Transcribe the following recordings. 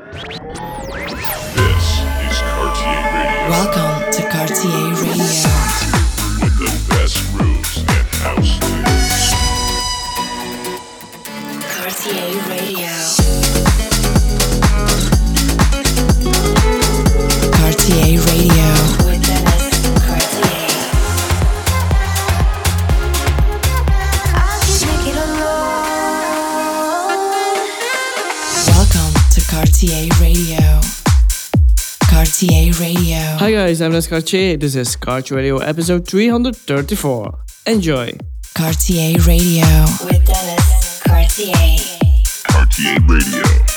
This is Cartier Radio Welcome to Cartier Radio. Hi guys, Cartier. This is Cartier Radio episode 334. Enjoy. Cartier Radio. With Dennis Cartier. Cartier Radio.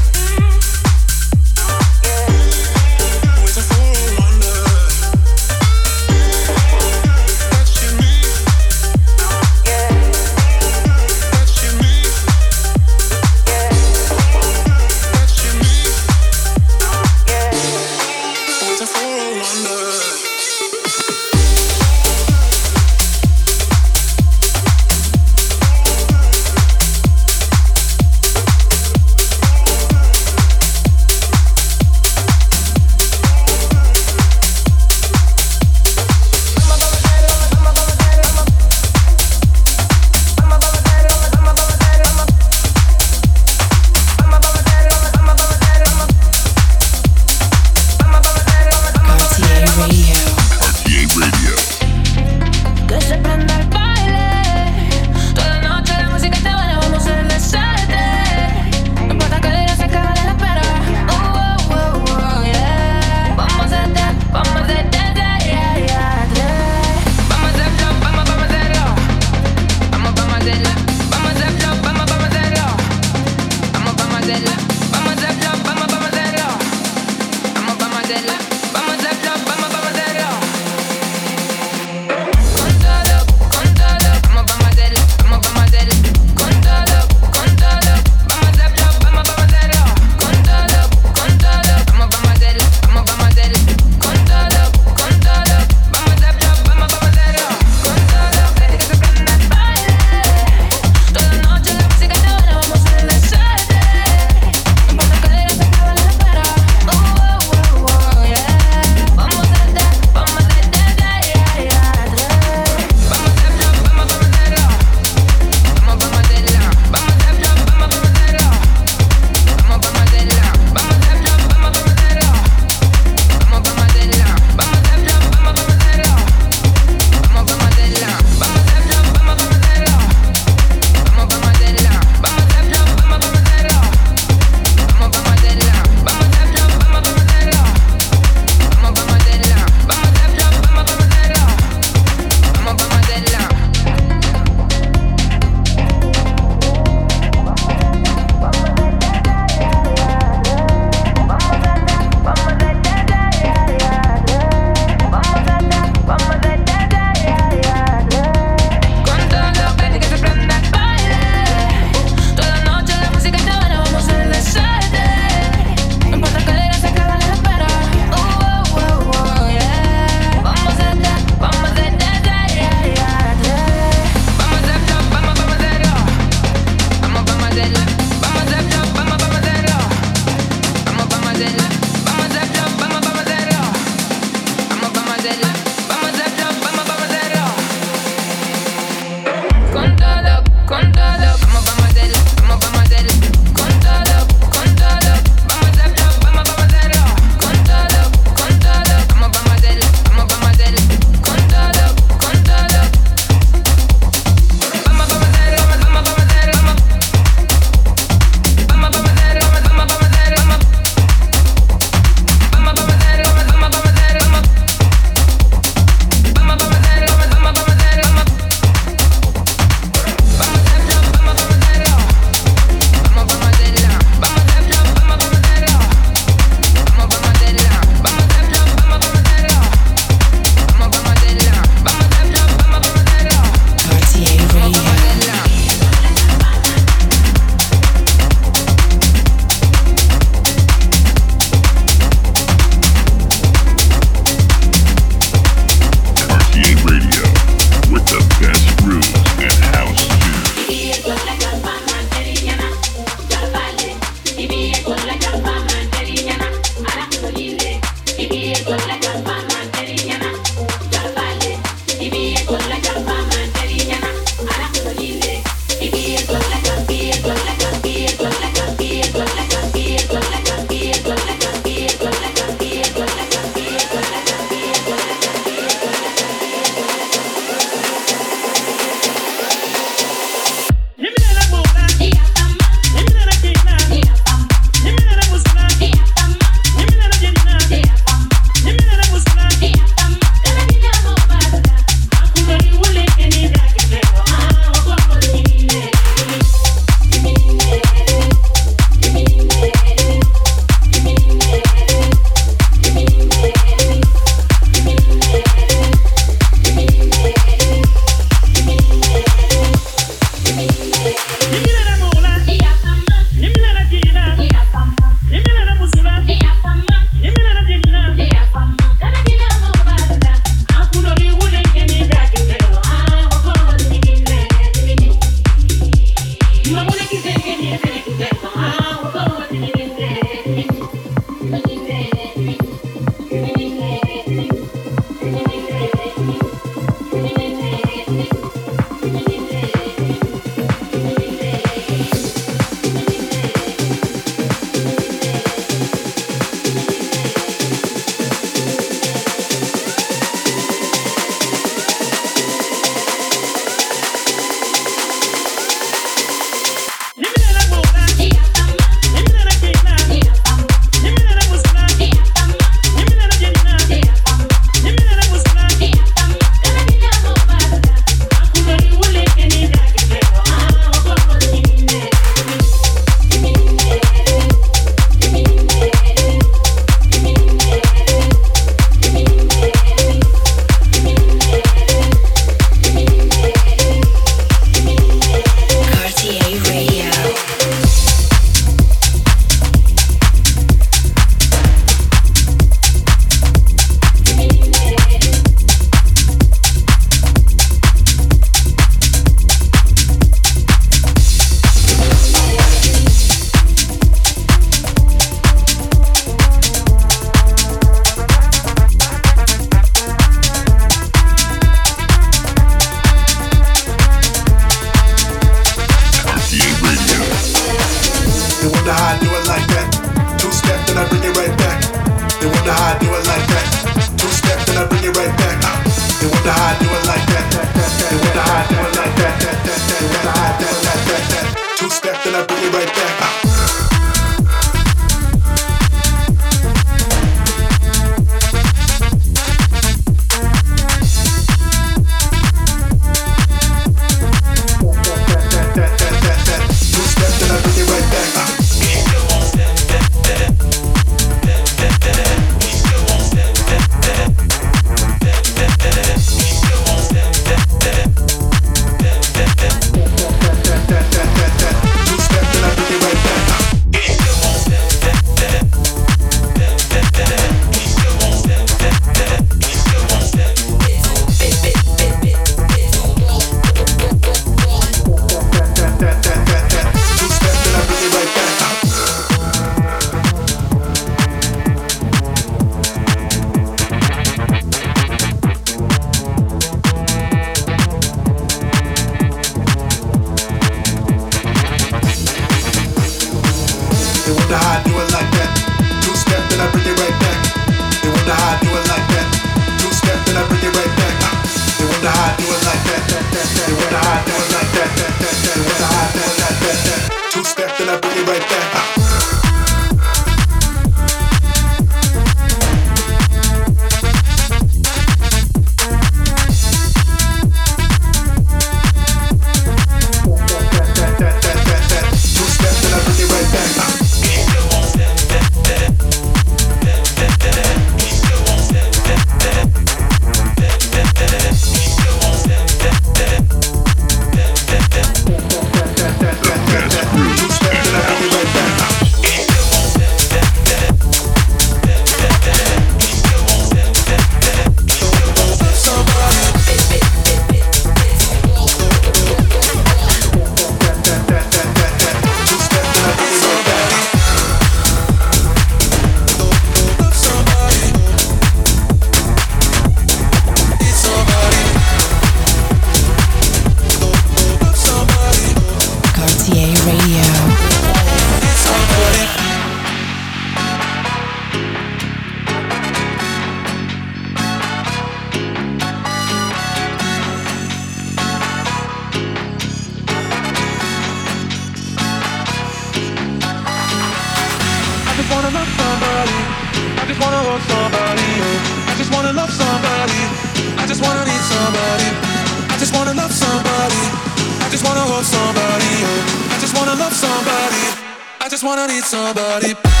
just wanna need somebody.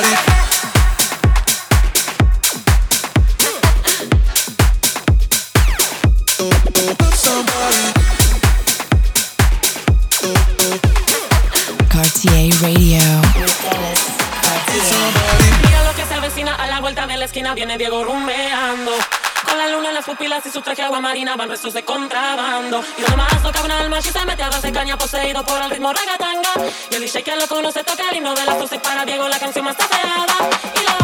party. agua marina van restos de contrabando. Y una más toca un alma, si se mete a darse caña poseído por el ritmo ragatanga. Y el DJ que lo conoce toca el himno de las 12 para Diego, la canción más tapeada. Y la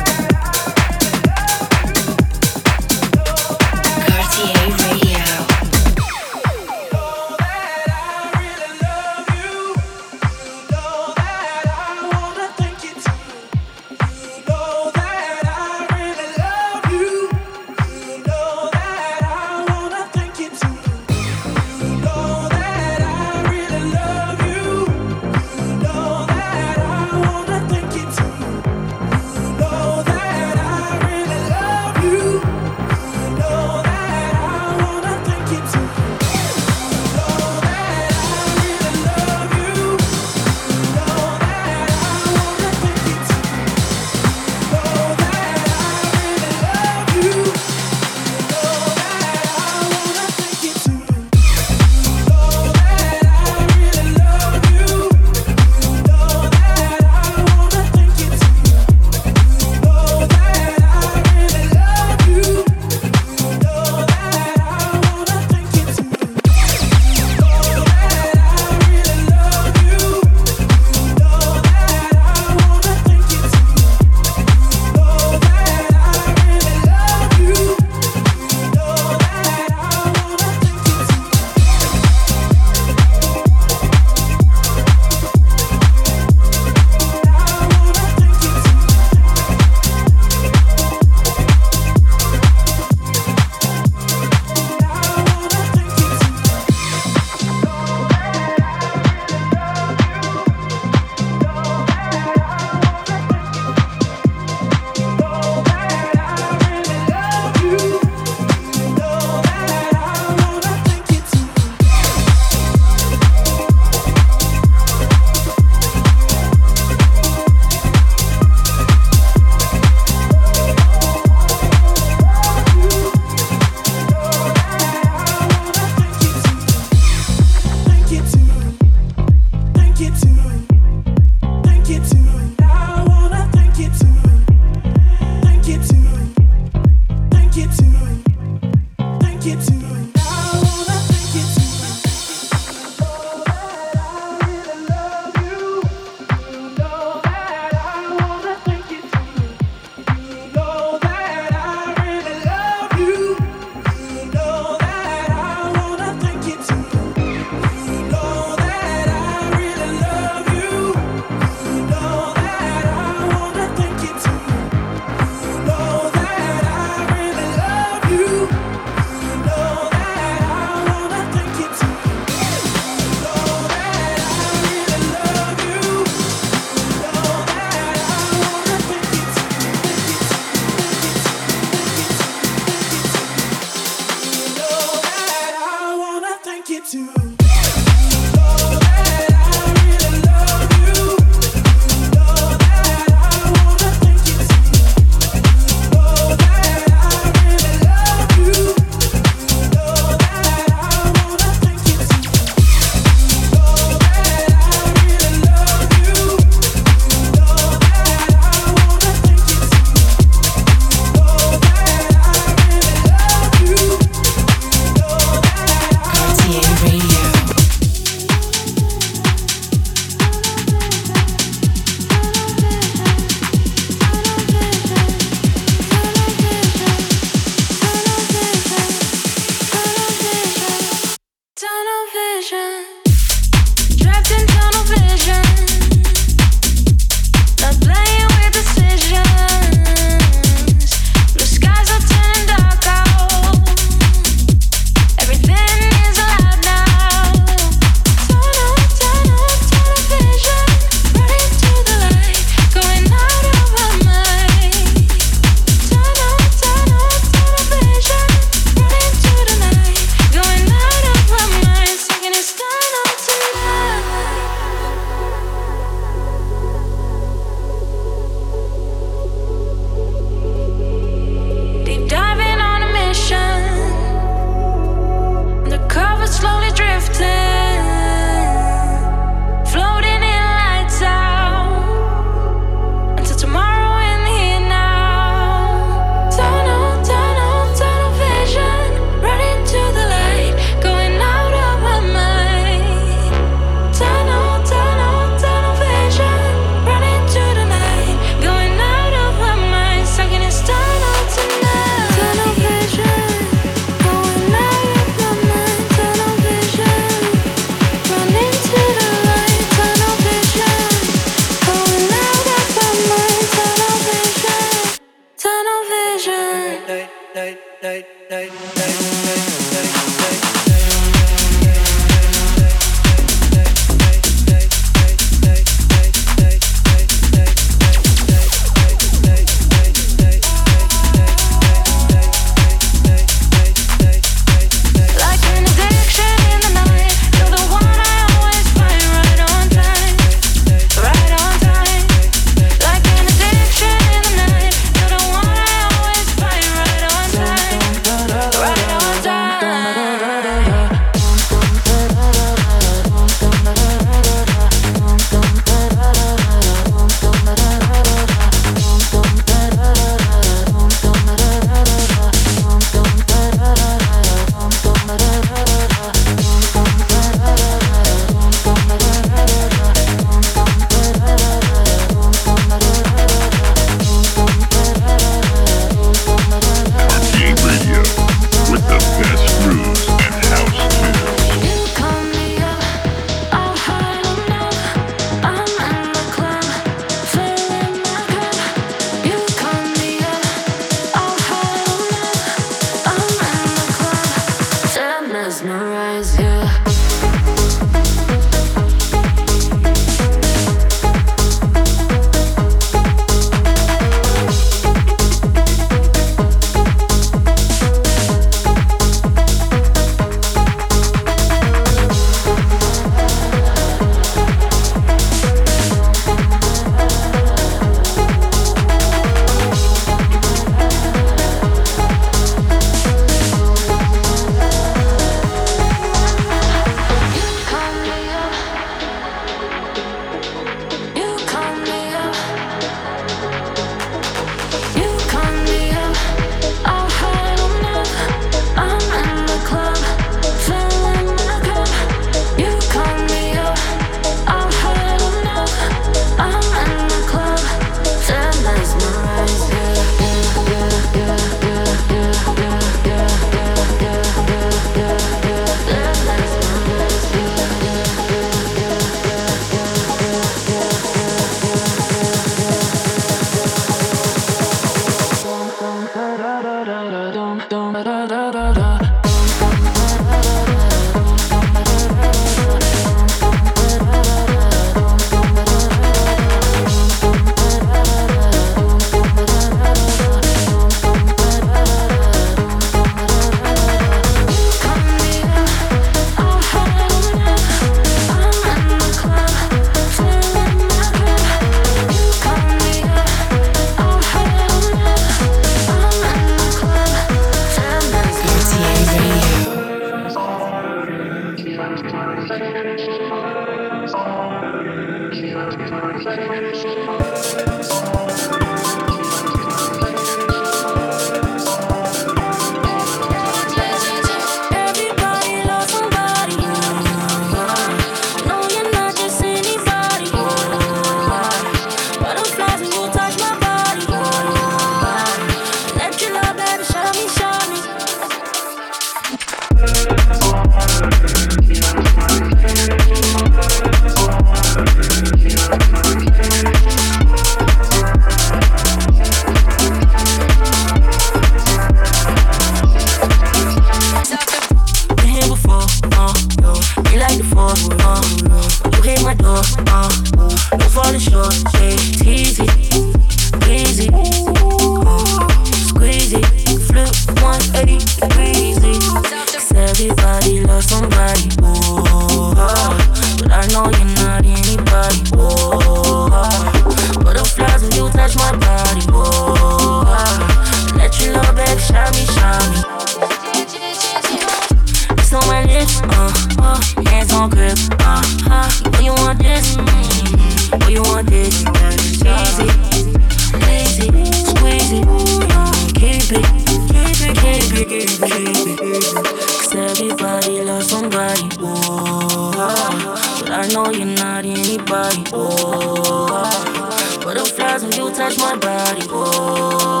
touch my body, whoa.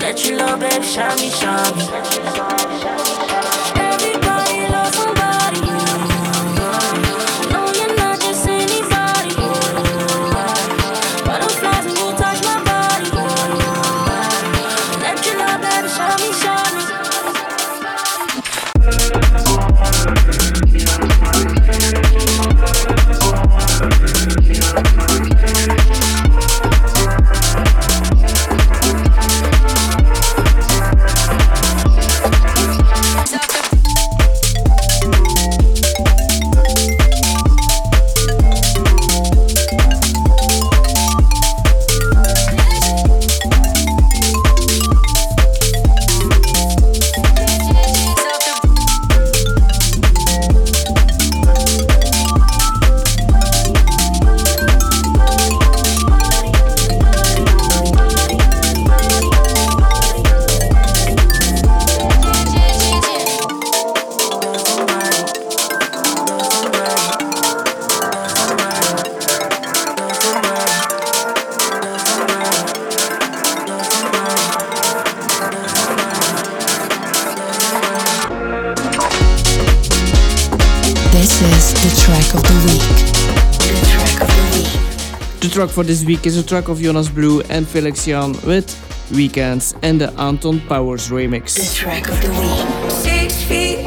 Let your love, baby, shine me, shine me. track for this week is a track of Jonas Blue and Felix Jan with Weekends and the Anton Powers remix. The track of the week. Six feet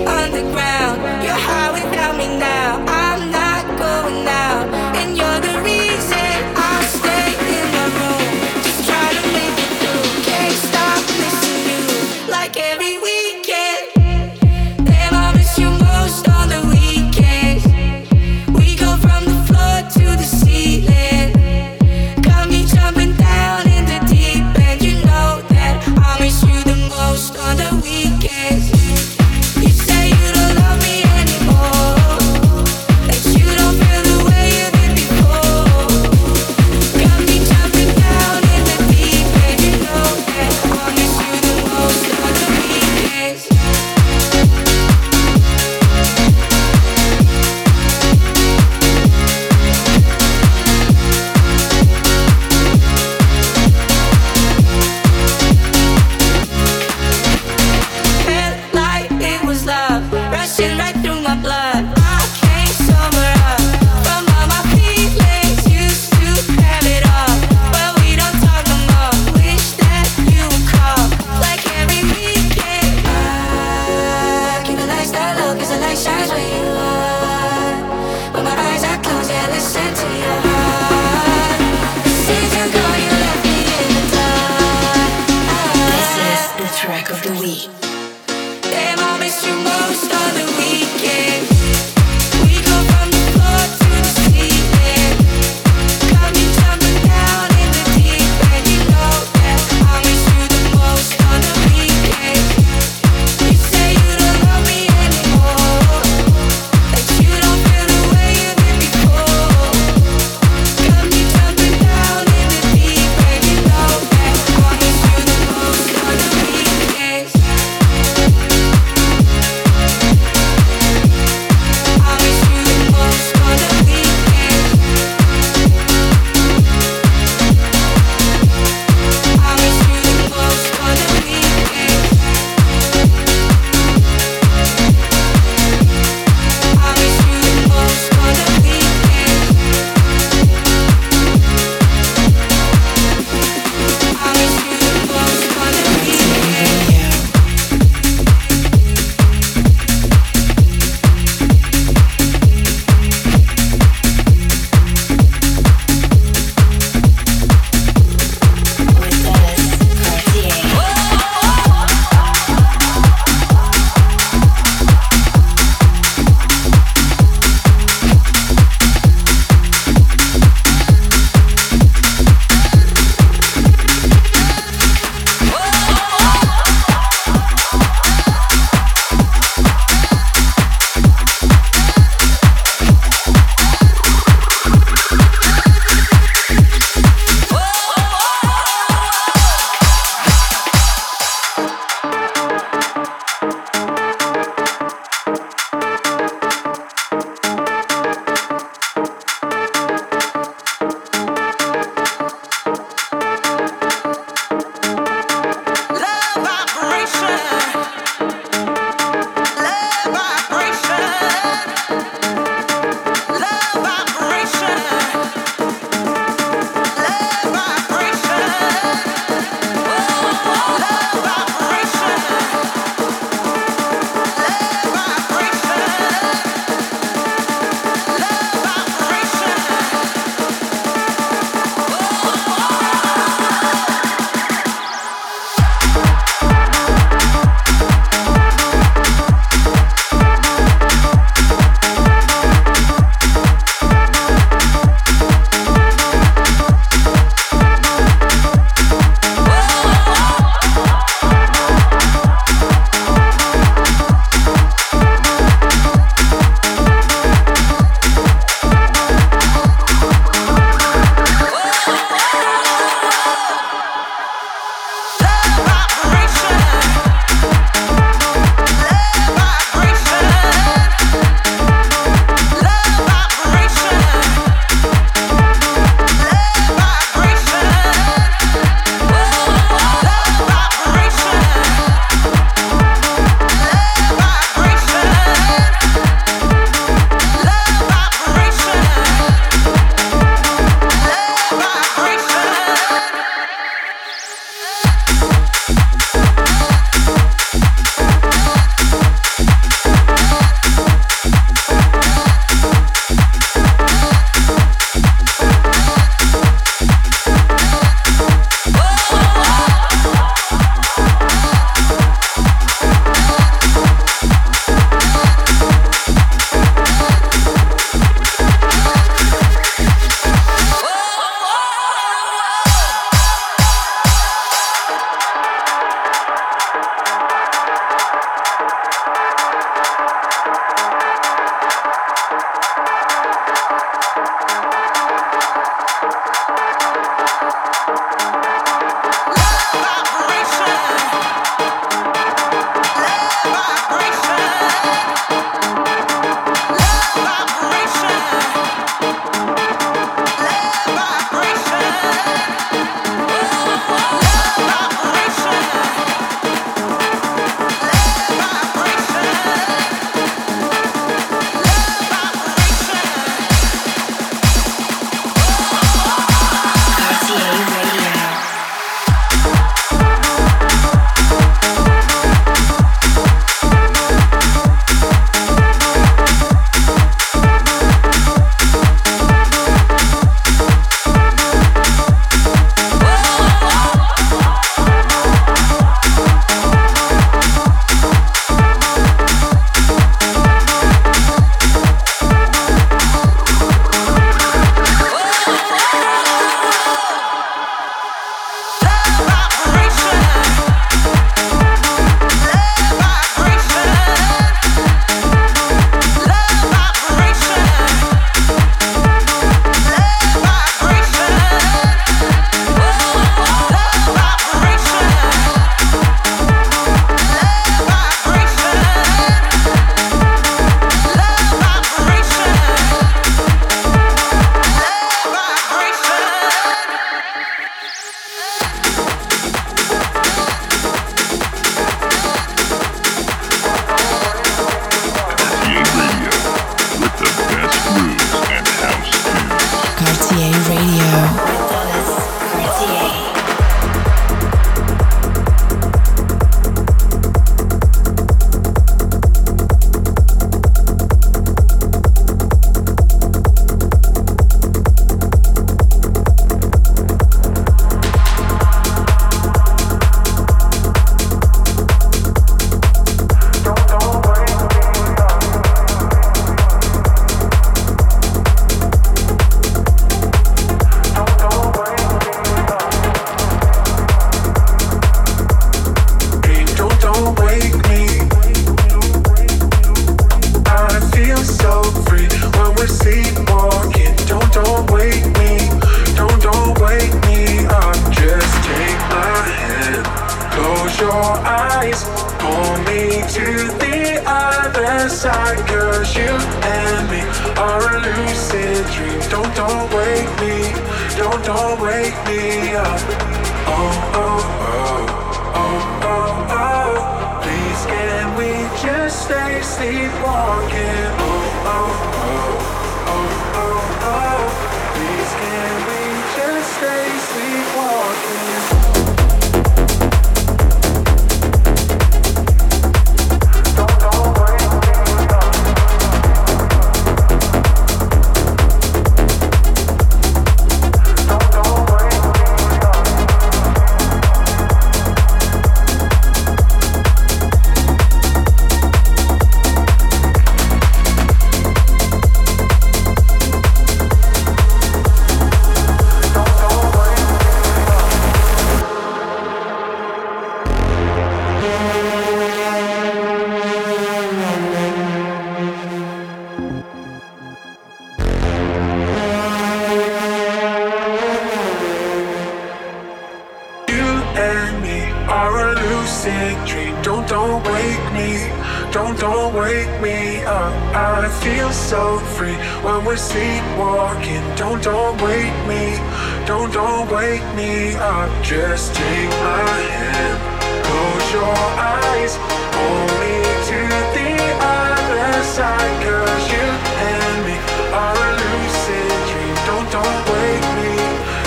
Lucid dream. Don't, don't wake me. Don't, don't wake me up. I feel so free when we're sleepwalking. Don't, don't wake me. Don't, don't wake me up. Just take my hand. Close your eyes. Hold me to the other side. Cause you and me are a lucid dream. Don't, don't wake me.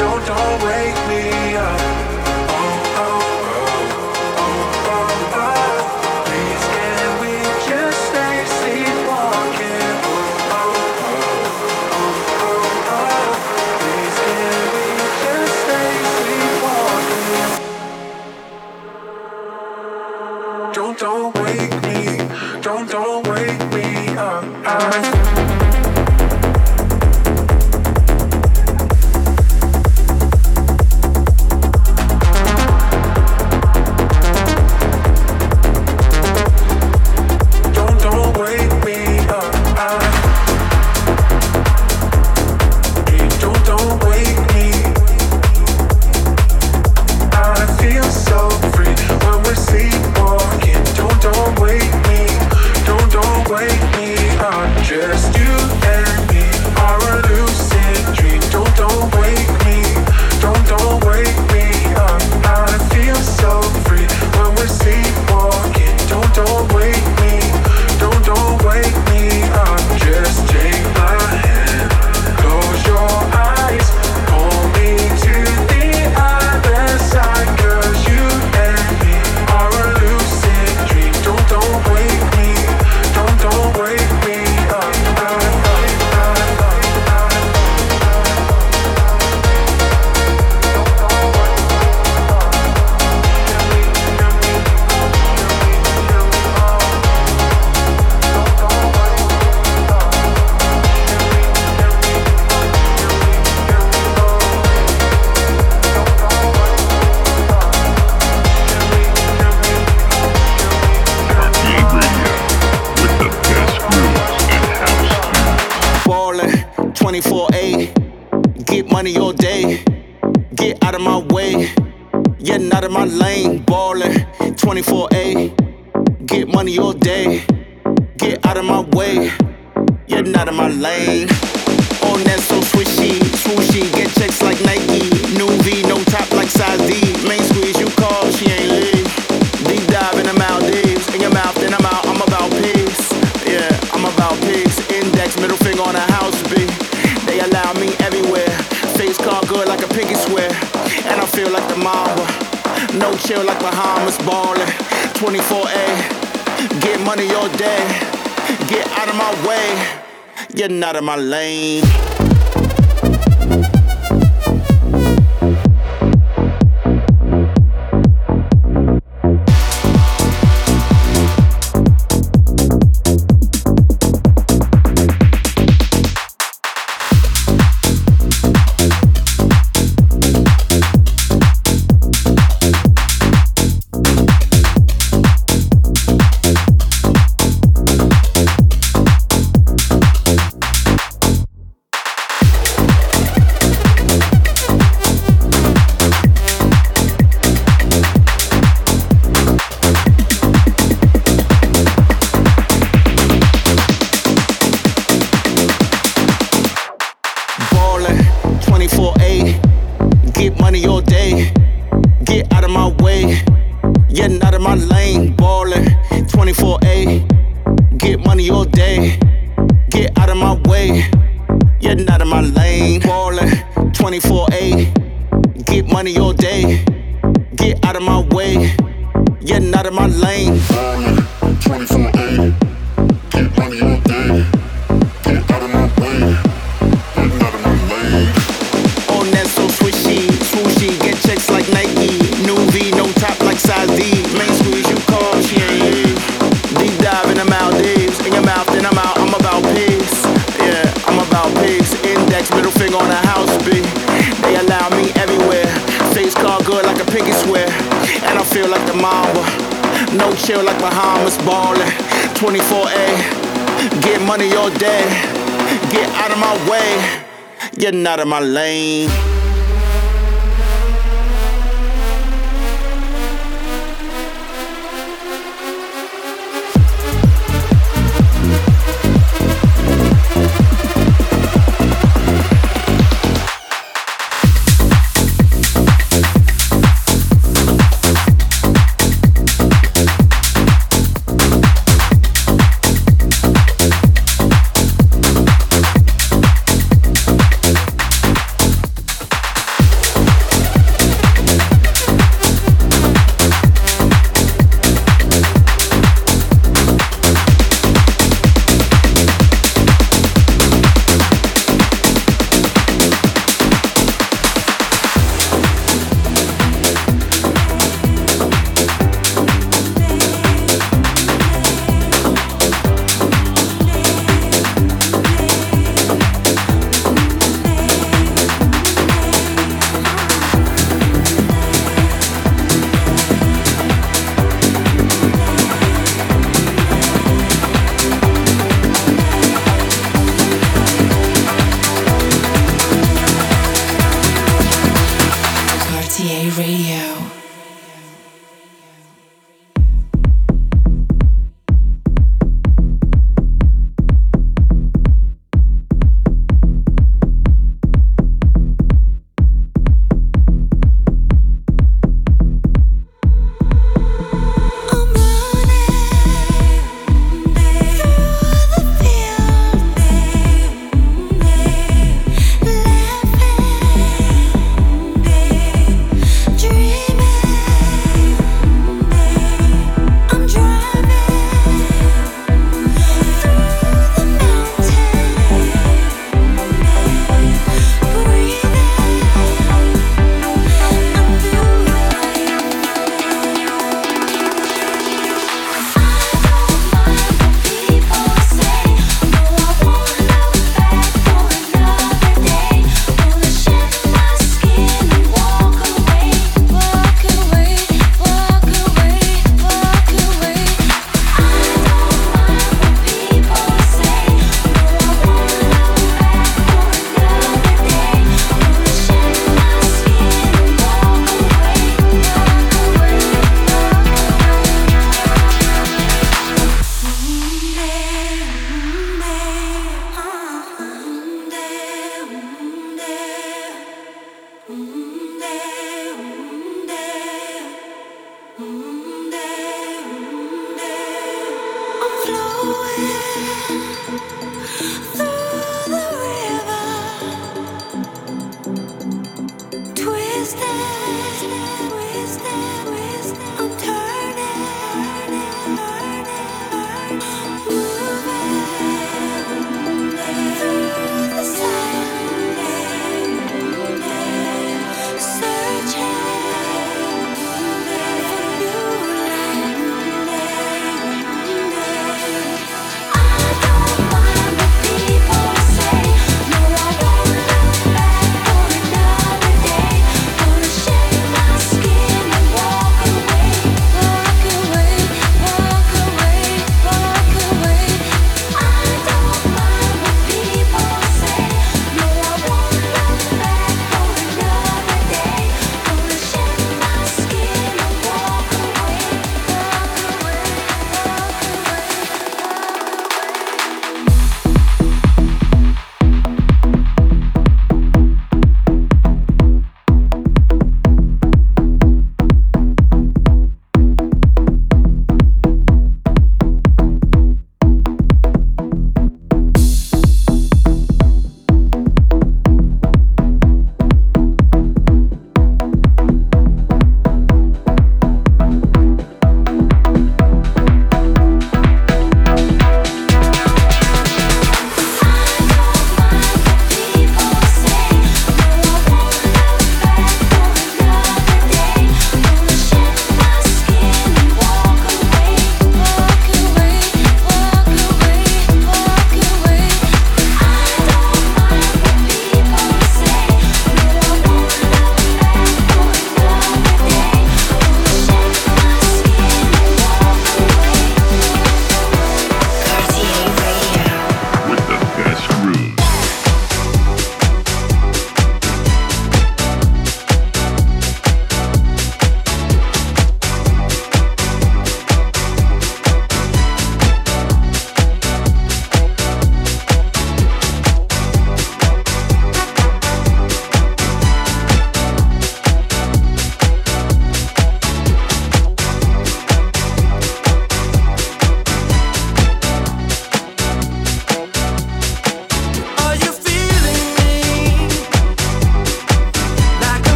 Don't, don't wake me up. Thank you.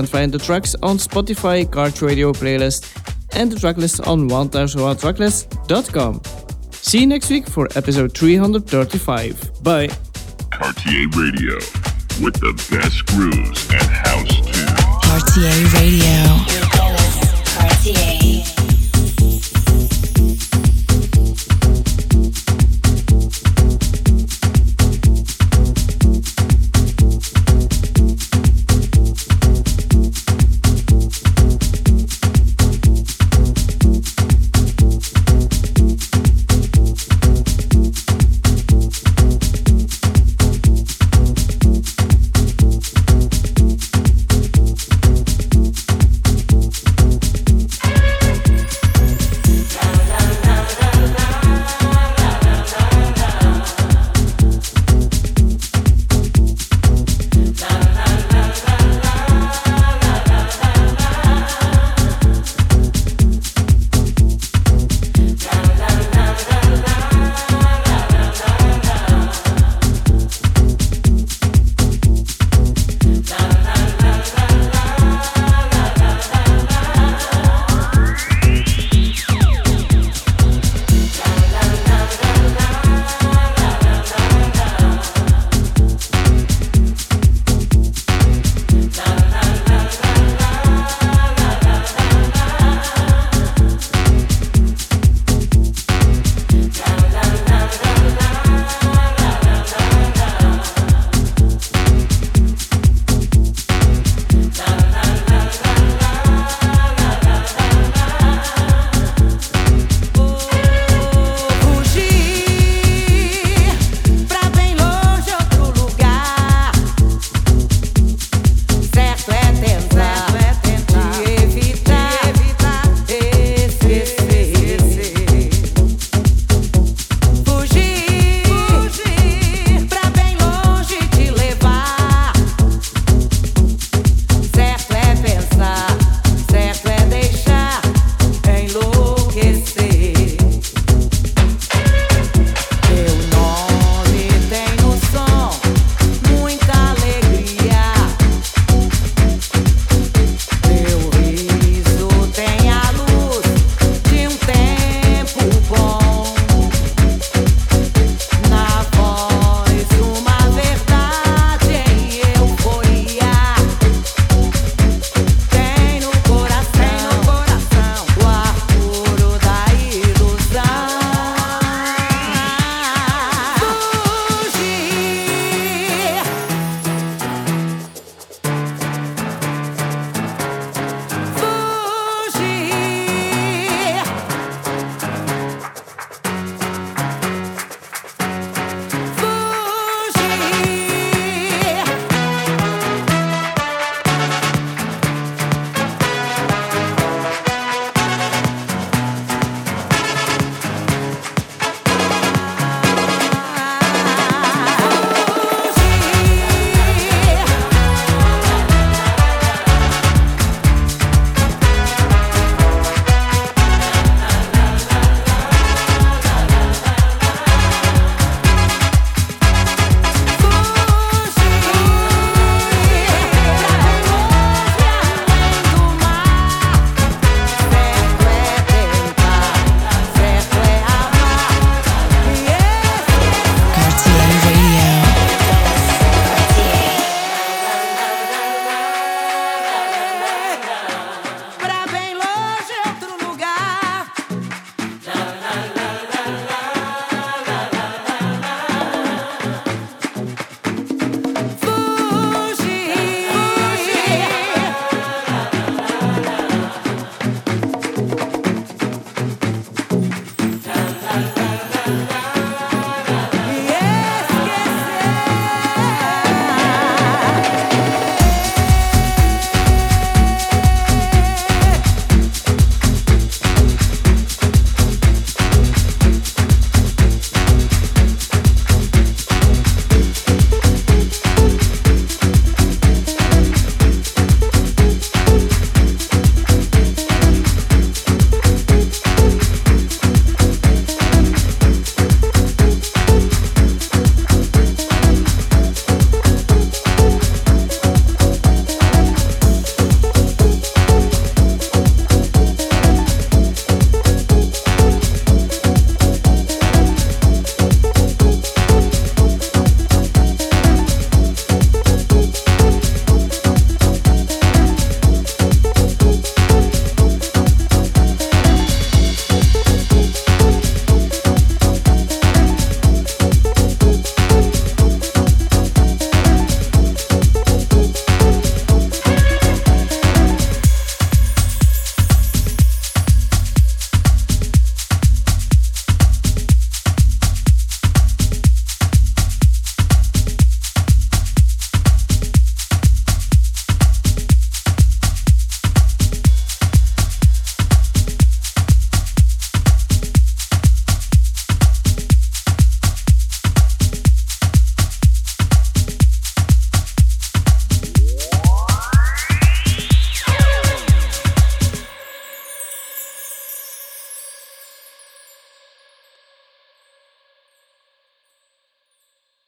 Can find the tracks on Spotify, Card Radio playlist, and the tracklist on 1001tracklist.com. See you next week for episode 335. Bye. Cartier Radio with the best grooves and house tunes. RTA Radio. Cartier.